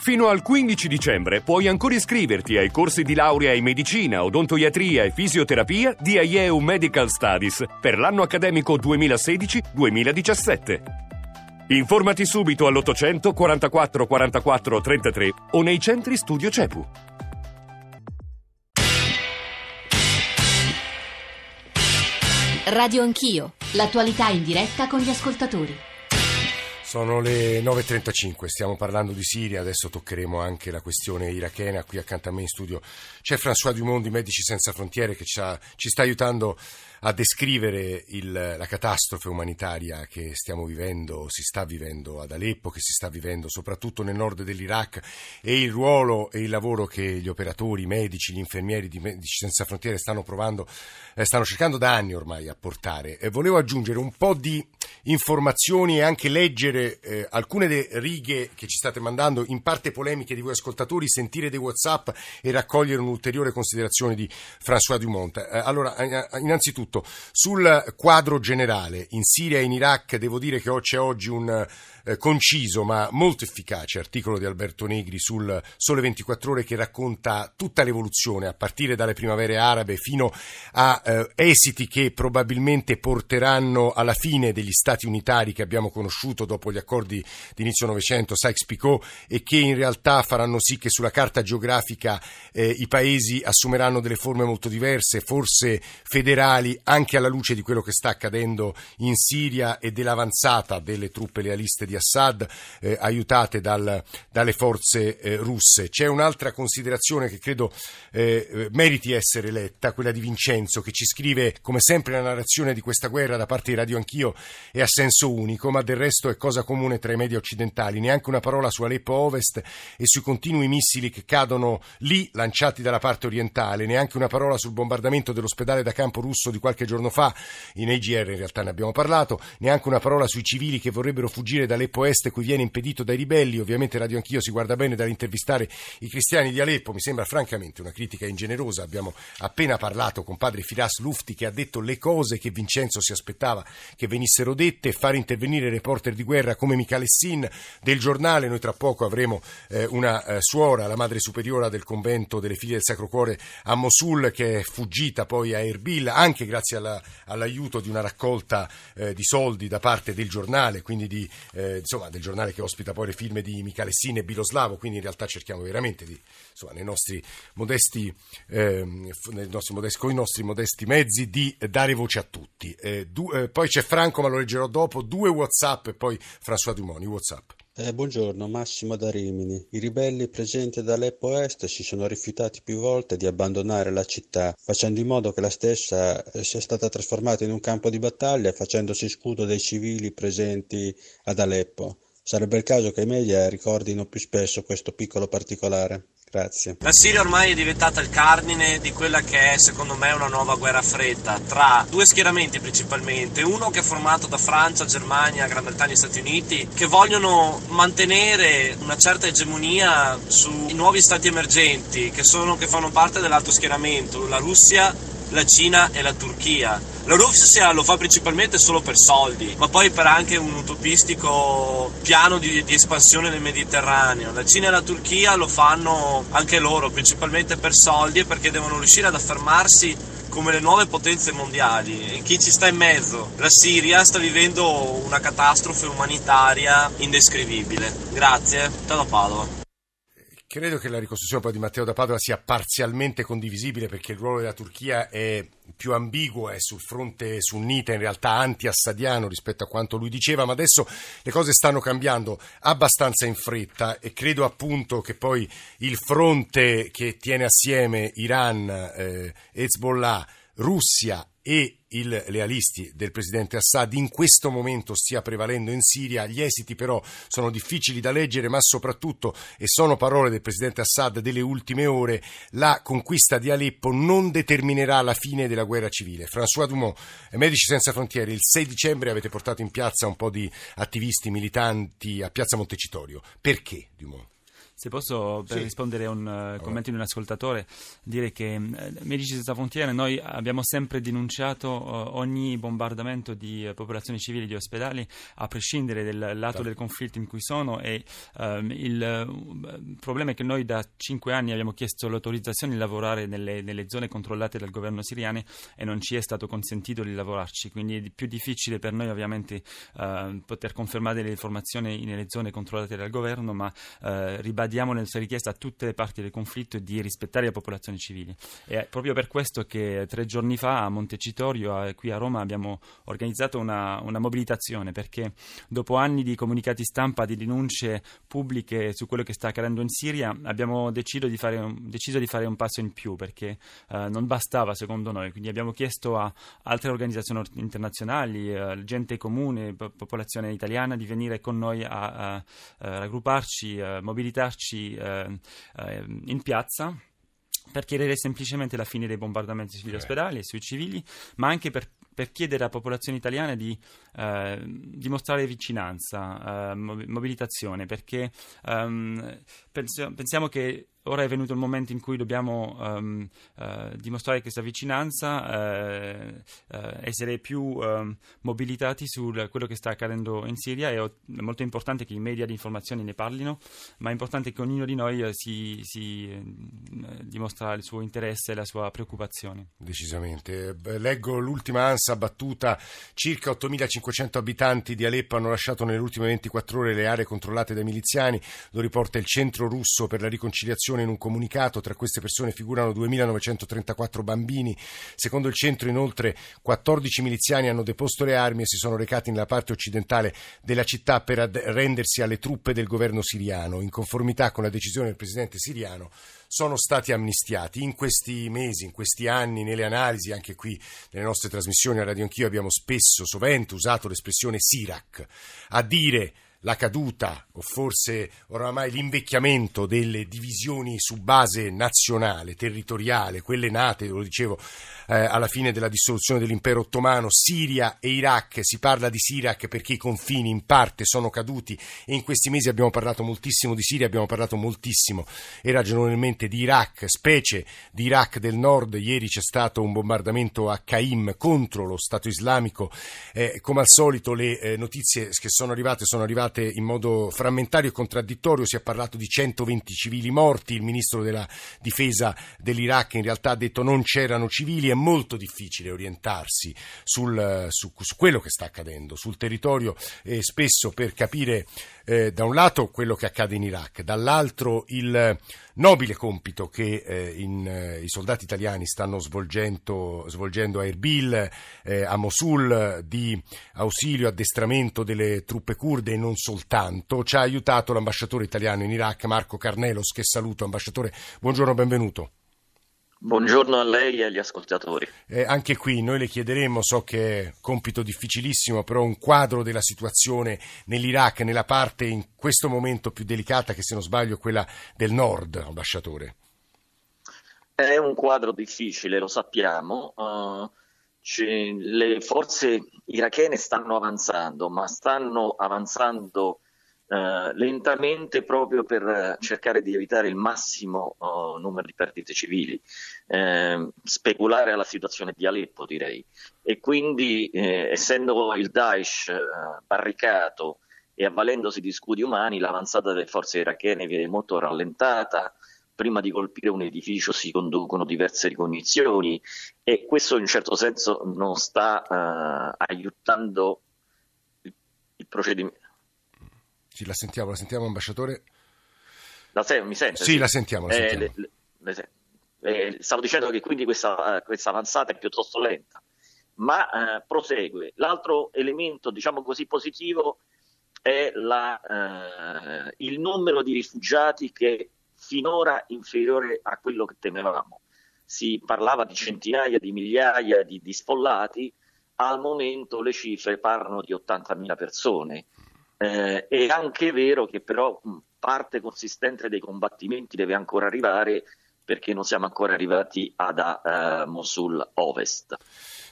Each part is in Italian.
Fino al 15 dicembre puoi ancora iscriverti ai corsi di laurea in medicina, odontoiatria e fisioterapia di IEU Medical Studies per l'anno accademico 2016-2017. Informati subito all'800 44 44 33 o nei centri studio CEPU. Radio Anch'io, l'attualità in diretta con gli ascoltatori. Sono le 9.35, stiamo parlando di Siria, adesso toccheremo anche la questione irachena. Qui accanto a me in studio c'è François Dumont di Medici Senza Frontiere che ci, ha, ci sta aiutando a descrivere il, la catastrofe umanitaria che stiamo vivendo, si sta vivendo ad Aleppo, che si sta vivendo soprattutto nel nord dell'Iraq e il ruolo e il lavoro che gli operatori, i medici, gli infermieri di Medici Senza Frontiere stanno provando, eh, stanno cercando da anni ormai a portare. E volevo aggiungere un po' di informazioni e anche leggere eh, alcune de- righe che ci state mandando, in parte polemiche di voi ascoltatori, sentire dei WhatsApp e raccogliere un'ulteriore considerazione di François Dumont. Eh, allora, eh, innanzitutto, sul quadro generale, in Siria e in Iraq devo dire che c'è oggi un eh, conciso ma molto efficace articolo di Alberto Negri sul Sole 24 Ore che racconta tutta l'evoluzione a partire dalle primavere arabe fino a eh, esiti che probabilmente porteranno alla fine degli stati unitari che abbiamo conosciuto dopo gli accordi di inizio Novecento, Sykes-Picot, e che in realtà faranno sì che sulla carta geografica eh, i paesi assumeranno delle forme molto diverse, forse federali, anche alla luce di quello che sta accadendo in Siria e dell'avanzata delle truppe lealiste di Assad, eh, aiutate dal, dalle forze eh, russe. C'è un'altra considerazione che credo eh, meriti essere letta, quella di Vincenzo, che ci scrive, come sempre, la narrazione di questa guerra da parte di Radio Anch'io è a senso unico, ma del resto è cosa comune tra i media occidentali. Neanche una parola su Aleppo Ovest e sui continui missili che cadono lì, lanciati dalla parte orientale, neanche una parola sul bombardamento dell'ospedale da campo russo di qualche giorno fa, in AGR in realtà ne abbiamo parlato, neanche una parola sui civili che vorrebbero fuggire dall'Aleppo Est cui viene impedito dai ribelli. Ovviamente Radio Anch'io si guarda bene dall'intervistare i cristiani di Aleppo, mi sembra francamente una critica ingenerosa. Abbiamo appena parlato con padre Firas Lufti che ha detto le cose che Vincenzo si aspettava che venissero dette, fare intervenire reporter di guerra come Michalessin del giornale. Noi tra poco avremo eh, una eh, suora, la madre superiora del convento delle figlie del Sacro Cuore a Mosul che è fuggita poi a Erbil anche grazie alla, all'aiuto di una raccolta eh, di soldi da parte del giornale, quindi di, eh, insomma, del giornale che ospita poi le firme di Michalessin e Biloslavo, quindi in realtà cerchiamo veramente di, insomma, nei nostri modesti, ehm, nei nostri modesti, con i nostri modesti mezzi di dare voce a tutti. Eh, du, eh, poi c'è Franco, ma lo leggerò dopo, due Whatsapp e poi François Dumont, Whatsapp. Eh, buongiorno, Massimo da Rimini. I ribelli presenti ad Aleppo Est si sono rifiutati più volte di abbandonare la città, facendo in modo che la stessa eh, sia stata trasformata in un campo di battaglia, facendosi scudo dei civili presenti ad Aleppo. Sarebbe il caso che i media ricordino più spesso questo piccolo particolare. Grazie. La Siria ormai è diventata il cardine di quella che è secondo me una nuova guerra fredda tra due schieramenti principalmente, uno che è formato da Francia, Germania, Gran Bretagna e Stati Uniti che vogliono mantenere una certa egemonia sui nuovi stati emergenti che, sono, che fanno parte dell'altro schieramento, la Russia, la Cina e la Turchia. La Russia lo fa principalmente solo per soldi, ma poi per anche un utopistico piano di, di, espansione nel Mediterraneo. La Cina e la Turchia lo fanno anche loro, principalmente per soldi e perché devono riuscire ad affermarsi come le nuove potenze mondiali e chi ci sta in mezzo. La Siria sta vivendo una catastrofe umanitaria indescrivibile. Grazie, ciao da Padova. Credo che la ricostruzione di Matteo da Padova sia parzialmente condivisibile perché il ruolo della Turchia è più ambiguo, è sul fronte sunnita, in realtà anti-assadiano rispetto a quanto lui diceva, ma adesso le cose stanno cambiando abbastanza in fretta e credo appunto che poi il fronte che tiene assieme Iran, eh, Hezbollah, Russia e i lealisti del presidente Assad in questo momento stia prevalendo in Siria. Gli esiti però sono difficili da leggere, ma soprattutto, e sono parole del presidente Assad delle ultime ore, la conquista di Aleppo non determinerà la fine della guerra civile. François Dumont, Medici Senza Frontiere, il 6 dicembre avete portato in piazza un po' di attivisti militanti a Piazza Montecitorio. Perché, Dumont? Se posso, per sì. rispondere a un uh, commento di un ascoltatore, dire che uh, Medici Senza Frontiere noi abbiamo sempre denunciato uh, ogni bombardamento di popolazioni civili di ospedali, a prescindere dal lato certo. del conflitto in cui sono e um, il problema è che noi da cinque anni abbiamo chiesto l'autorizzazione di lavorare nelle, nelle zone controllate dal governo siriano e non ci è stato consentito di lavorarci, quindi è più difficile per noi ovviamente poter confermare le informazioni nelle zone controllate dal governo, ma ribadire diamo la nostra richiesta a tutte le parti del conflitto di rispettare le popolazioni civili. È proprio per questo che tre giorni fa a Montecitorio, qui a Roma, abbiamo organizzato una, una mobilitazione perché dopo anni di comunicati stampa, di denunce pubbliche su quello che sta accadendo in Siria, abbiamo deciso di fare un, di fare un passo in più perché eh, non bastava secondo noi. Quindi abbiamo chiesto a altre organizzazioni internazionali, eh, gente comune, popolazione italiana di venire con noi a, a, a raggrupparci, a mobilitarci trovarci eh, eh, in piazza per chiedere semplicemente la fine dei bombardamenti sugli ospedali e sui civili, ma anche per, per chiedere alla popolazione italiana di eh, dimostrare vicinanza, eh, mobilitazione, perché ehm, pensiamo che ora è venuto il momento in cui dobbiamo um, uh, dimostrare questa vicinanza, uh, uh, essere più um, mobilitati su quello che sta accadendo in Siria. È, molto importante che i media di informazione ne parlino, ma è importante che ognuno di noi si, si dimostra il suo interesse e la sua preoccupazione. Decisamente. Leggo l'ultima ANSA battuta. Circa 8.500 abitanti di Aleppo hanno lasciato nelle ultime 24 ore le aree controllate dai miliziani. Lo riporta il centro russo per la riconciliazione in un comunicato. Tra queste persone figurano 2.934 bambini. Secondo il centro, inoltre, 14 miliziani hanno deposto le armi e si sono recati nella parte occidentale della città per rendersi alle truppe del governo siriano. In conformità con la decisione del presidente siriano, sono stati amnistiati. In questi mesi, in questi anni, nelle analisi, anche qui nelle nostre trasmissioni a Radio Anch'io, abbiamo spesso, sovente usato l'espressione Sirac a dire la caduta o forse oramai l'invecchiamento delle divisioni su base nazionale, territoriale, quelle nate, lo dicevo, eh, alla fine della dissoluzione dell'impero ottomano, Siria e Iraq, si parla di Sirac perché i confini in parte sono caduti e in questi mesi abbiamo parlato moltissimo di Siria, abbiamo parlato moltissimo e ragionevolmente di Iraq, specie di Iraq del nord, ieri c'è stato un bombardamento a Caim contro lo Stato islamico, eh, come al solito le eh, notizie che sono arrivate sono arrivate arrivate in modo frammentario e contraddittorio, si è parlato di 120 civili morti, il ministro della difesa dell'Iraq in realtà ha detto non c'erano civili, è molto difficile orientarsi sul, su, su quello che sta accadendo sul territorio e spesso per capire eh, da un lato quello che accade in Iraq, dall'altro il nobile compito che eh, in, eh, i soldati italiani stanno svolgendo, svolgendo a Erbil, eh, a Mosul, di ausilio, addestramento delle truppe kurde e non soltanto. Ci ha aiutato l'ambasciatore italiano in Iraq, Marco Carnelos, che saluto. Ambasciatore, buongiorno, benvenuto. Buongiorno a lei e agli ascoltatori. Eh, anche qui noi le chiederemo, so che è compito difficilissimo, però un quadro della situazione nell'Iraq, nella parte in questo momento più delicata, che se non sbaglio è quella del nord, ambasciatore. È un quadro difficile, lo sappiamo. Uh, le forze irachene stanno avanzando, ma stanno avanzando lentamente proprio per cercare di evitare il massimo uh, numero di perdite civili, uh, speculare alla situazione di Aleppo direi. E quindi eh, essendo il Daesh barricato e avvalendosi di scudi umani l'avanzata delle forze irachene viene molto rallentata, prima di colpire un edificio si conducono diverse ricognizioni e questo in un certo senso non sta aiutando il, il procedimento sì, la sentiamo, la sentiamo, ambasciatore. La se- mi sente? Sì, sì, la sentiamo. La sentiamo. Eh, le, le, le, eh, stavo dicendo che quindi questa, questa, avanzata è piuttosto lenta, ma eh, prosegue. L'altro elemento, diciamo così, positivo è la, eh, il numero di rifugiati che è finora inferiore a quello che temevamo. Si parlava di centinaia di migliaia di, di sfollati, al momento le cifre parlano di 80.000 persone eh, è anche vero che però parte consistente dei combattimenti deve ancora arrivare perché non siamo ancora arrivati ad uh, Mosul Ovest.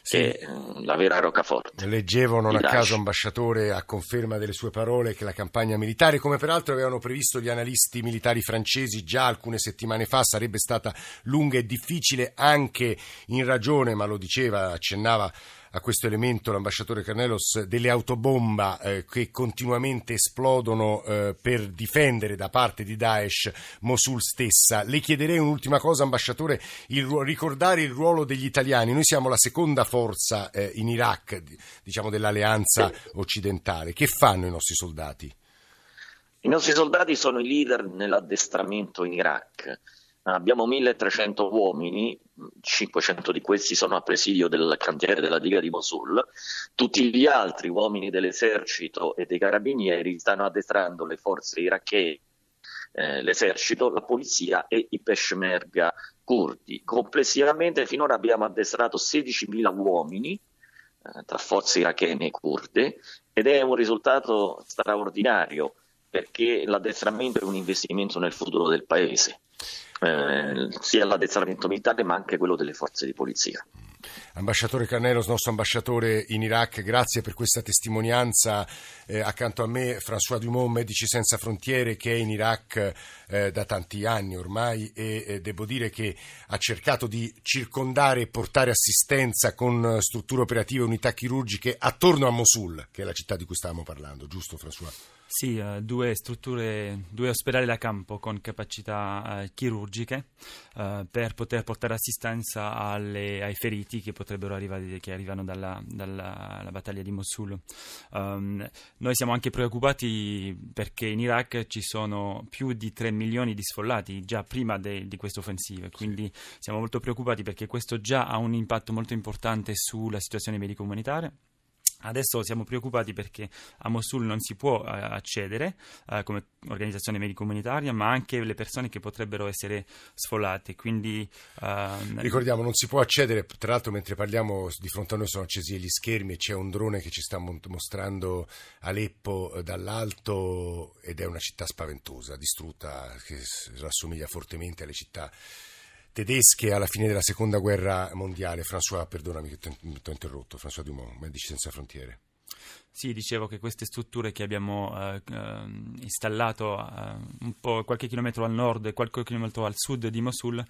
sì. che è la vera roccaforte. Leggevo non a caso ambasciatore a conferma delle sue parole che la campagna militare, come peraltro avevano previsto gli analisti militari francesi già alcune settimane fa, sarebbe stata lunga e difficile anche in ragione, ma lo diceva, accennava a questo elemento l'ambasciatore Carnelos delle autobomba eh, che continuamente esplodono eh, per difendere da parte di Daesh Mosul stessa. Le chiederei un'ultima cosa, ambasciatore, il, ricordare il ruolo degli italiani. Noi siamo la seconda forza eh, in Iraq, diciamo dell'alleanza occidentale. Che fanno i nostri soldati? I nostri soldati sono i leader nell'addestramento in Iraq Abbiamo 1300 uomini, 500 di questi sono a presidio del cantiere della diga di Mosul, tutti gli altri uomini dell'esercito e dei carabinieri stanno addestrando le forze irachene, eh, l'esercito, la polizia e i peshmerga kurdi. Complessivamente finora abbiamo addestrato 16.000 uomini eh, tra forze irachene e kurde ed è un risultato straordinario perché l'addestramento è un investimento nel futuro del paese eh, sia l'addestramento militare ma anche quello delle forze di polizia. Ambasciatore Carnelos, nostro ambasciatore in Iraq, grazie per questa testimonianza. Eh, accanto a me François Dumont, Medici Senza Frontiere, che è in Iraq eh, da tanti anni ormai e eh, devo dire che ha cercato di circondare e portare assistenza con strutture operative e unità chirurgiche attorno a Mosul, che è la città di cui stavamo parlando, giusto François? Sì, uh, due strutture, due ospedali da campo con capacità uh, chirurgiche uh, per poter portare assistenza alle, ai feriti che potrebbero arrivare, che arrivano dalla, dalla battaglia di Mosul. Um, noi siamo anche preoccupati perché in Iraq ci sono più di 3 milioni di sfollati già prima de, di queste offensive, quindi siamo molto preoccupati perché questo già ha un impatto molto importante sulla situazione medico-umanitaria Adesso siamo preoccupati perché a Mosul non si può uh, accedere uh, come organizzazione medico-comunitaria, ma anche le persone che potrebbero essere sfollate. Quindi, uh, Ricordiamo, non si può accedere, tra l'altro mentre parliamo di fronte a noi sono accesi gli schermi e c'è un drone che ci sta mostrando Aleppo eh, dall'alto ed è una città spaventosa, distrutta, che rassomiglia fortemente alle città tedesche alla fine della seconda guerra mondiale. François, perdonami che ti ho interrotto, François Dumont, Medici Senza Frontiere. Sì, dicevo che queste strutture che abbiamo eh, ehm, installato eh, qualche chilometro al nord e qualche chilometro al sud di Mosul eh,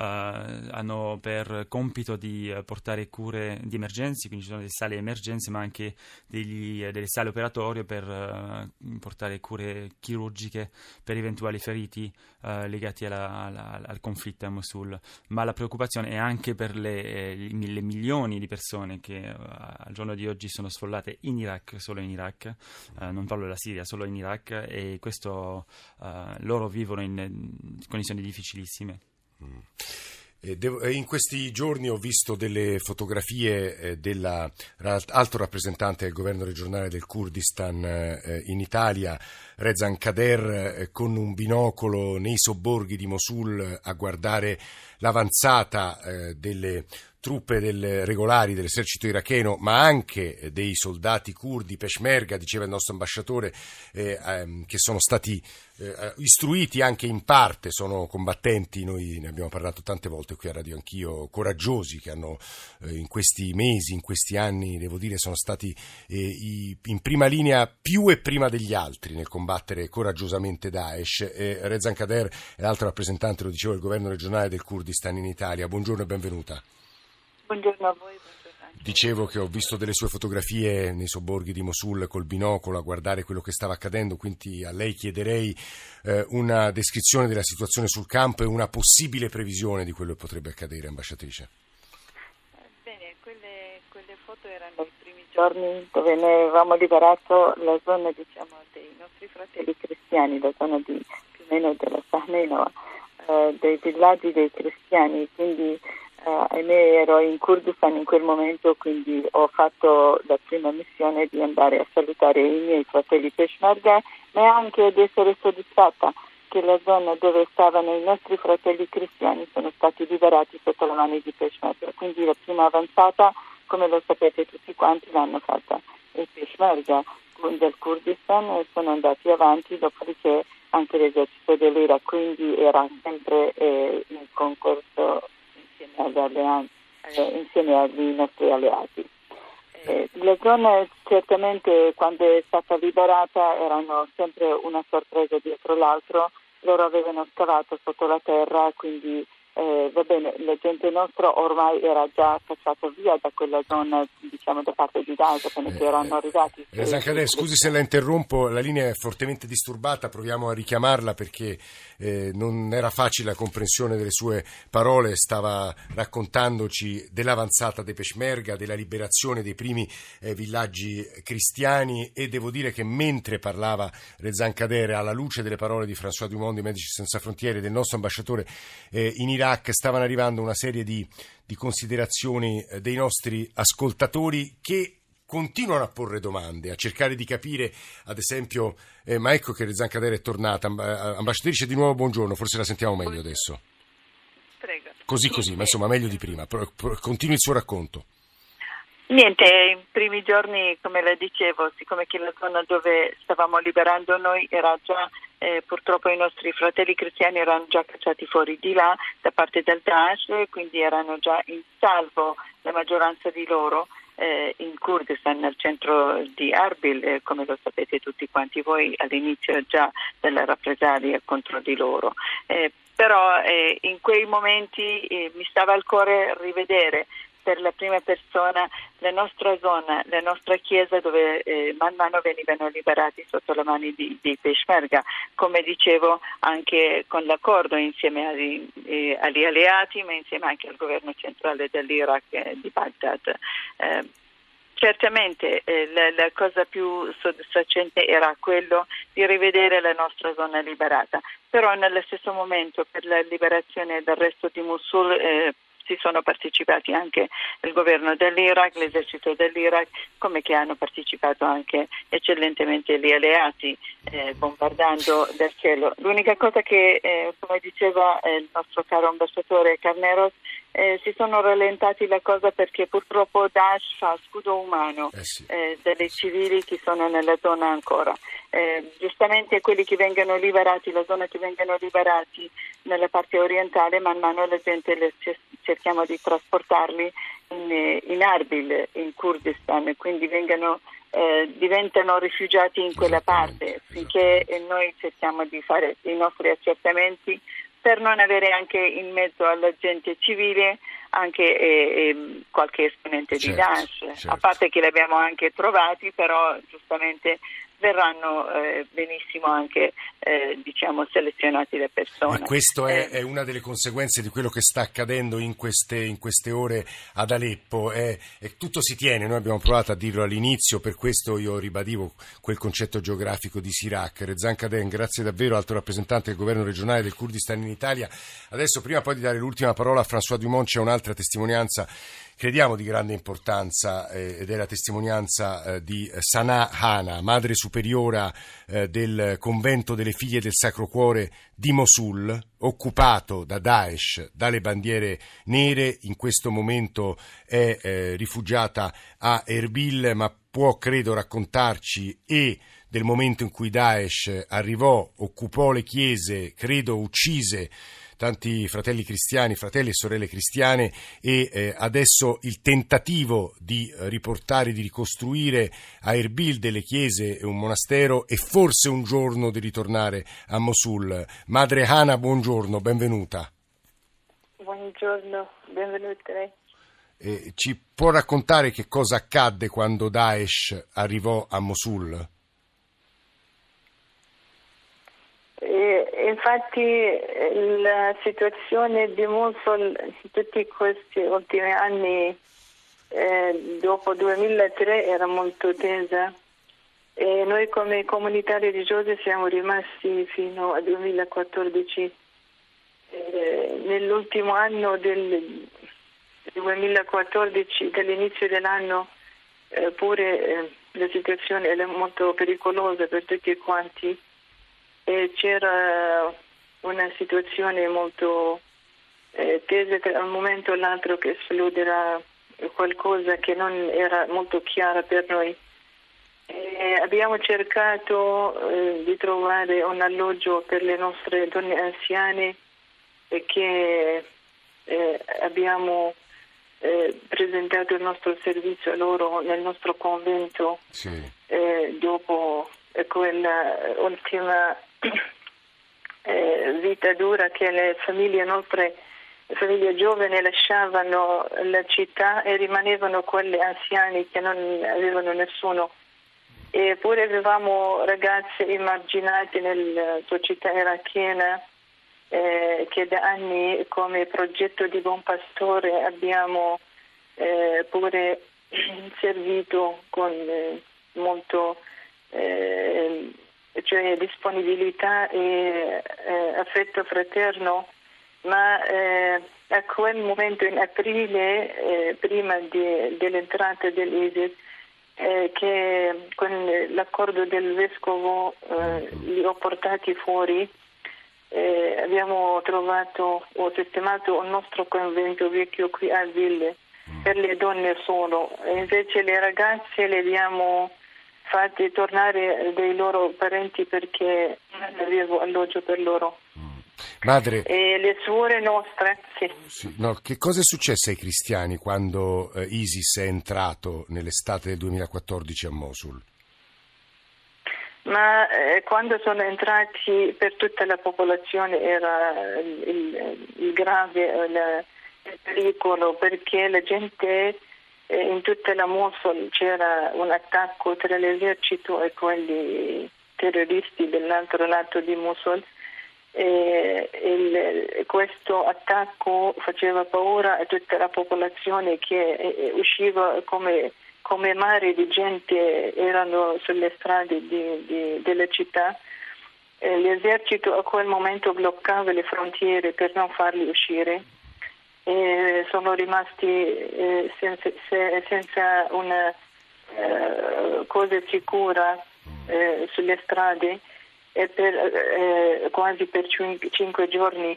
hanno per compito di eh, portare cure di emergenze, quindi ci sono delle sale emergenze, ma anche degli, eh, delle sale operatorie per eh, portare cure chirurgiche per eventuali feriti legati alla, alla, al conflitto a Mosul. Ma la preoccupazione è anche per le, le milioni di persone che al giorno di oggi sono sfollate in Iraq solo in Iraq, eh, non parlo della Siria, solo in Iraq e questo eh, loro vivono in, condizioni difficilissime. Mm. In questi giorni ho visto delle fotografie eh, dell'alto rappresentante del governo regionale del Kurdistan eh, in Italia, Rezan Kader, con un binocolo nei sobborghi di Mosul a guardare l'avanzata delle truppe del, regolari dell'esercito iracheno, ma anche dei soldati curdi, peshmerga, diceva il nostro ambasciatore, eh, ehm, che sono stati eh, istruiti anche in parte, sono combattenti, noi ne abbiamo parlato tante volte qui a Radio Anch'io, coraggiosi che hanno eh, in questi mesi, in questi anni, devo dire, sono stati eh, i, in prima linea più e prima degli altri nel combattere coraggiosamente Daesh. Rezan Kader è l'altro rappresentante, lo dicevo, del governo regionale del Kurdistan in Italia. Buongiorno e benvenuta. Buongiorno a voi. Dicevo che ho visto delle sue fotografie nei sobborghi di Mosul col binocolo a guardare quello che stava accadendo, quindi a lei chiederei eh, una descrizione della situazione sul campo e una possibile previsione di quello che potrebbe accadere, ambasciatrice. Bene, quelle, quelle foto erano i primi giorni dove noi avevamo liberato la zona diciamo, dei nostri fratelli cristiani, la zona di più o meno della Sahmenova, eh, dei villaggi dei cristiani, quindi Uh, ahimè ero in Kurdistan in quel momento, quindi ho fatto la prima missione di andare a salutare i miei fratelli Peshmerga, ma anche di essere soddisfatta che la zona dove stavano i nostri fratelli cristiani sono stati liberati sotto le mani di Peshmerga. Quindi la prima avanzata, come lo sapete tutti quanti, l'hanno fatta i Peshmerga del Kurdistan e sono andati avanti, dopodiché anche l'esercito dell'Iraq, quindi era sempre eh, in concorso insieme alle alleanze, eh, insieme agli nostri alleati. Eh, le zone certamente quando è stata liberata erano sempre una sorpresa dietro l'altro, loro avevano scavato sotto la terra, quindi eh, va bene, la gente nostra ormai era già cacciata via da quella zona, diciamo da parte di Gaza, perché eh, erano arrivati. Eh, Zancadè, scusi se la interrompo, la linea è fortemente disturbata, proviamo a richiamarla perché eh, non era facile la comprensione delle sue parole, stava raccontandoci dell'avanzata dei Peshmerga, della liberazione dei primi eh, villaggi cristiani e devo dire che mentre parlava Rezan Kader alla luce delle parole di François Dumont di Medici Senza Frontiere, del nostro ambasciatore eh, in Iraq, Iraq stavano arrivando una serie di, di considerazioni eh, dei nostri ascoltatori che continuano a porre domande, a cercare di capire, ad esempio, eh, ma ecco che Rezan Kader è tornata, eh, ambasciatrice di nuovo buongiorno, forse la sentiamo meglio adesso. Prego. Così così, ma insomma meglio di prima, continui il suo racconto. Niente, i primi giorni, come le dicevo, siccome che la zona dove stavamo liberando noi era già, eh, purtroppo i nostri fratelli cristiani erano già cacciati fuori di là da parte del Daesh, quindi erano già in salvo la maggioranza di loro eh, in Kurdistan, nel centro di Arbil, eh, come lo sapete tutti quanti voi all'inizio già della rappresaglia contro di loro. Eh, però eh, in quei momenti eh, mi stava al cuore rivedere per la prima persona la nostra zona, la nostra chiesa dove eh, man mano venivano liberati sotto le mani di, di Peshmerga, come dicevo anche con l'accordo insieme agli, eh, agli, alleati ma insieme anche al governo centrale dell'Iraq eh, di Baghdad. Eh, certamente eh, la, la, cosa più soddisfacente era quello di rivedere la nostra zona liberata, però nello stesso momento per la liberazione del resto di Mosul eh, ci sono partecipati anche il governo dell'Iraq, l'esercito dell'Iraq, come che hanno partecipato anche eccellentemente gli alleati eh, bombardando dal cielo. L'unica cosa che, eh, come diceva eh, il nostro caro ambasciatore Carneros, eh, si sono rallentati la cosa perché purtroppo Daesh fa scudo umano eh sì. eh, delle civili che sono nella zona ancora. Eh, giustamente quelli che vengono liberati, la zona che vengono liberati nella parte orientale, man mano la gente le, cerchiamo di trasportarli in, in Arbil, in Kurdistan, quindi vengano eh, diventano rifugiati in quella parte finché noi cerchiamo di fare i nostri accertamenti per non avere anche in mezzo alla gente civile anche eh, eh, qualche esponente certo, di Daesh, certo. a parte che li abbiamo anche trovati, però giustamente verranno eh, benissimo anche eh, diciamo, selezionati le persone. E questo è, eh, è, una delle conseguenze di quello che sta accadendo in queste, in queste ore ad Aleppo e tutto si tiene, noi abbiamo provato a dirlo all'inizio, per questo io ribadivo quel concetto geografico di Sirac. Rezan Kaden, grazie davvero, alto rappresentante del governo regionale del Kurdistan in Italia. Adesso prima poi di dare l'ultima parola a François Dumont c'è un'altra testimonianza crediamo di grande importanza eh, ed è la testimonianza eh, di Sanaa Hana, madre superiora eh, del convento delle figlie del Sacro Cuore di Mosul, occupato da Daesh, dalle bandiere nere, in questo momento è eh, rifugiata a Erbil, ma può credo raccontarci e del momento in cui Daesh arrivò, occupò le chiese, credo uccise tanti fratelli cristiani, fratelli e sorelle cristiane e eh, adesso il tentativo di eh, riportare, di ricostruire a Erbil delle chiese e un monastero e forse un giorno di ritornare a Mosul. Madre Hana, buongiorno, benvenuta. Buongiorno, benvenuta lei. Eh, ci può raccontare che cosa accadde quando Daesh arrivò a Mosul? Infatti la situazione di Mosul in tutti questi ultimi anni eh, dopo 2003 era molto tesa e noi come comunità religiosa siamo rimasti fino al 2014. Eh, nell'ultimo anno del 2014, dall'inizio dell'anno, eh, pure eh, la situazione era molto pericolosa per tutti quanti e c'era una situazione molto eh, tesa da un momento all'altro che esploderà qualcosa che non era molto chiara per noi. E abbiamo cercato eh, di trovare un alloggio per le nostre donne anziane che eh, abbiamo eh, presentato il nostro servizio a loro nel nostro convento Sì. eh, dopo quella ultima eh, vita dura che le famiglie nostre, le famiglie giovani lasciavano la città e rimanevano quelle anziani che non avevano nessuno. Eppure avevamo ragazzi emarginati nella società irachena eh, che da anni come progetto di Buon Pastore abbiamo eh, pure servito con eh, molto eh, cioè disponibilità e eh, affetto fraterno, ma eh, a quel momento in aprile, prima di, dell'entrata dell'ISIS, che con l'accordo del vescovo li ho portati fuori eh, abbiamo trovato o sistemato un nostro convento vecchio qui a Ville. Per le donne solo, invece le ragazze le abbiamo fatte tornare dai loro parenti perché non avevo alloggio per loro. Madre, E le suore nostre, sì. sì, no, che cosa è successo ai cristiani quando eh, ISIS è entrato nell'estate del 2014 a Mosul? Ma eh, quando sono entrati per tutta la popolazione era il, il- il grave eh, la- il pericolo perché la gente eh, in tutta la Mosul c'era un attacco tra l'esercito e quelli terroristi dell'altro lato di Mosul. E il- questo attacco faceva paura a tutta la popolazione che eh, usciva come, come mare di gente, erano sulle strade di- di- della città. Eh, l'esercito a quel momento bloccava le frontiere per non farli uscire e sono rimasti eh, senza, se- senza una eh, cosa sicura eh, sulle strade per, eh, quasi per cin- cinque giorni.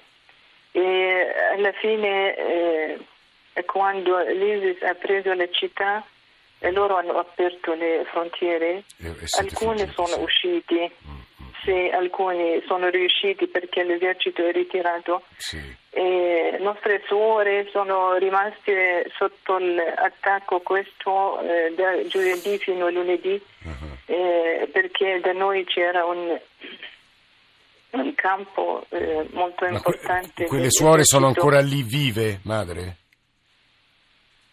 E alla fine eh, quando l'ISIS ha preso la città e loro hanno aperto le frontiere. E- e siete alcuni sono usciti. Sì, alcuni sono riusciti perché l'esercito è ritirato Sì. E nostre suore sono rimaste sotto l'attacco questo eh, da giovedì fino a lunedì Uh-huh. eh, perché da noi c'era un, un campo eh, molto Ma que- importante. quelle del suore sono ancora lì vive, madre?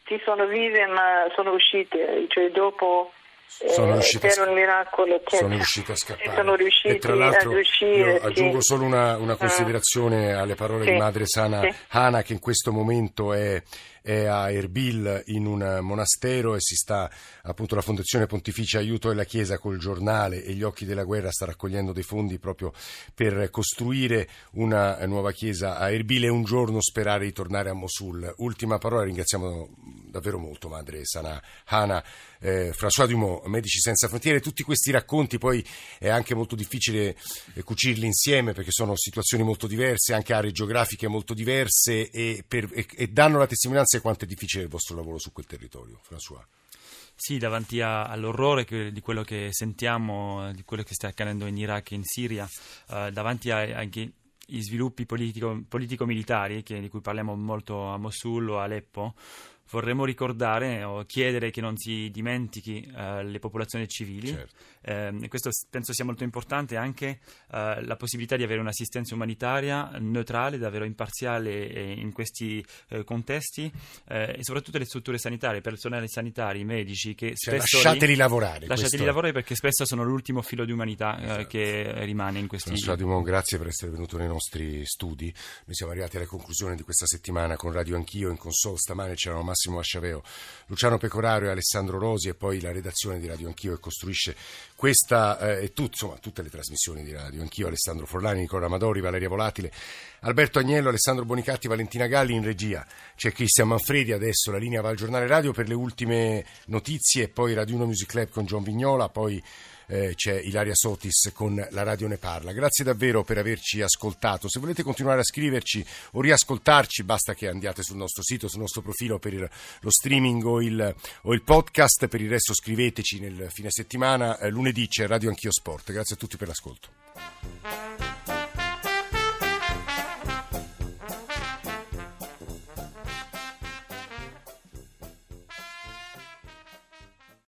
Sì, sono vive ma sono uscite, cioè dopo eh, Sono riuscite a miracolo che Sono riuscite a scappare. sono e tra l'altro io aggiungo solo una, una Mm. considerazione alle parole Sì, di madre Sana sì. Hana che in questo momento è, è a Erbil in un monastero e si sta appunto la Fondazione Pontificia Aiuto della Chiesa col giornale e gli occhi della guerra sta raccogliendo dei fondi proprio per costruire una nuova chiesa a Erbil e un giorno sperare di tornare a Mosul. Ultima parola, ringraziamo davvero molto madre Sana Hana, eh, François Dumont, Medici Senza Frontiere, tutti questi racconti poi è anche molto difficile eh, cucirli insieme perché sono situazioni molto diverse, anche aree geografiche molto diverse e, per- e- e danno la testimonianza di quanto è difficile il vostro lavoro su quel territorio. François. Sì, davanti a- all'orrore che- di quello che sentiamo, eh, di quello che sta accadendo in Iraq e in Siria, eh, davanti a- anche gli sviluppi politico- politico-militari che- di cui parliamo molto a Mosul o Aleppo, vorremmo ricordare o chiedere che non si dimentichi eh, le popolazioni civili. Certo. Eh, questo penso sia molto importante anche eh, la possibilità di avere un'assistenza umanitaria neutrale, davvero imparziale in questi eh, contesti eh, e soprattutto le strutture sanitarie, personale sanitari, medici che Cioè, spesso lasciateli lavorare. lasciateli questo- lavorare perché spesso sono l'ultimo filo di umanità eh, Esatto. che rimane in questi François Dumont, grazie per essere venuto nei nostri studi. Noi siamo arrivati alla conclusione di questa settimana con Radio Anch'io. In console stamane c'erano Massimo Asciaveo, Luciano Pecorario e Alessandro Rosi e poi la redazione di Radio Anch'io che costruisce questa eh, e tut- insomma, tutte le trasmissioni di Radio Anch'io. Alessandro Forlani, Nicola Amadori, Valeria Volatile, Alberto Agnello, Alessandro Bonicatti, Valentina Galli in regia. C'è Cristian Manfredi adesso, la linea va al giornale radio per le ultime notizie, poi Radio 1 Music Club con John Vignola, poi eh, c'è Ilaria Sotis con La Radio Ne Parla. Grazie davvero per averci ascoltato. Se volete continuare a scriverci o riascoltarci, basta che andiate sul nostro sito, sul nostro profilo per lo streaming o il, o il podcast. Per il resto scriveteci nel fine settimana. Eh, lunedì c'è Radio Anch'io Sport. Grazie a tutti per l'ascolto.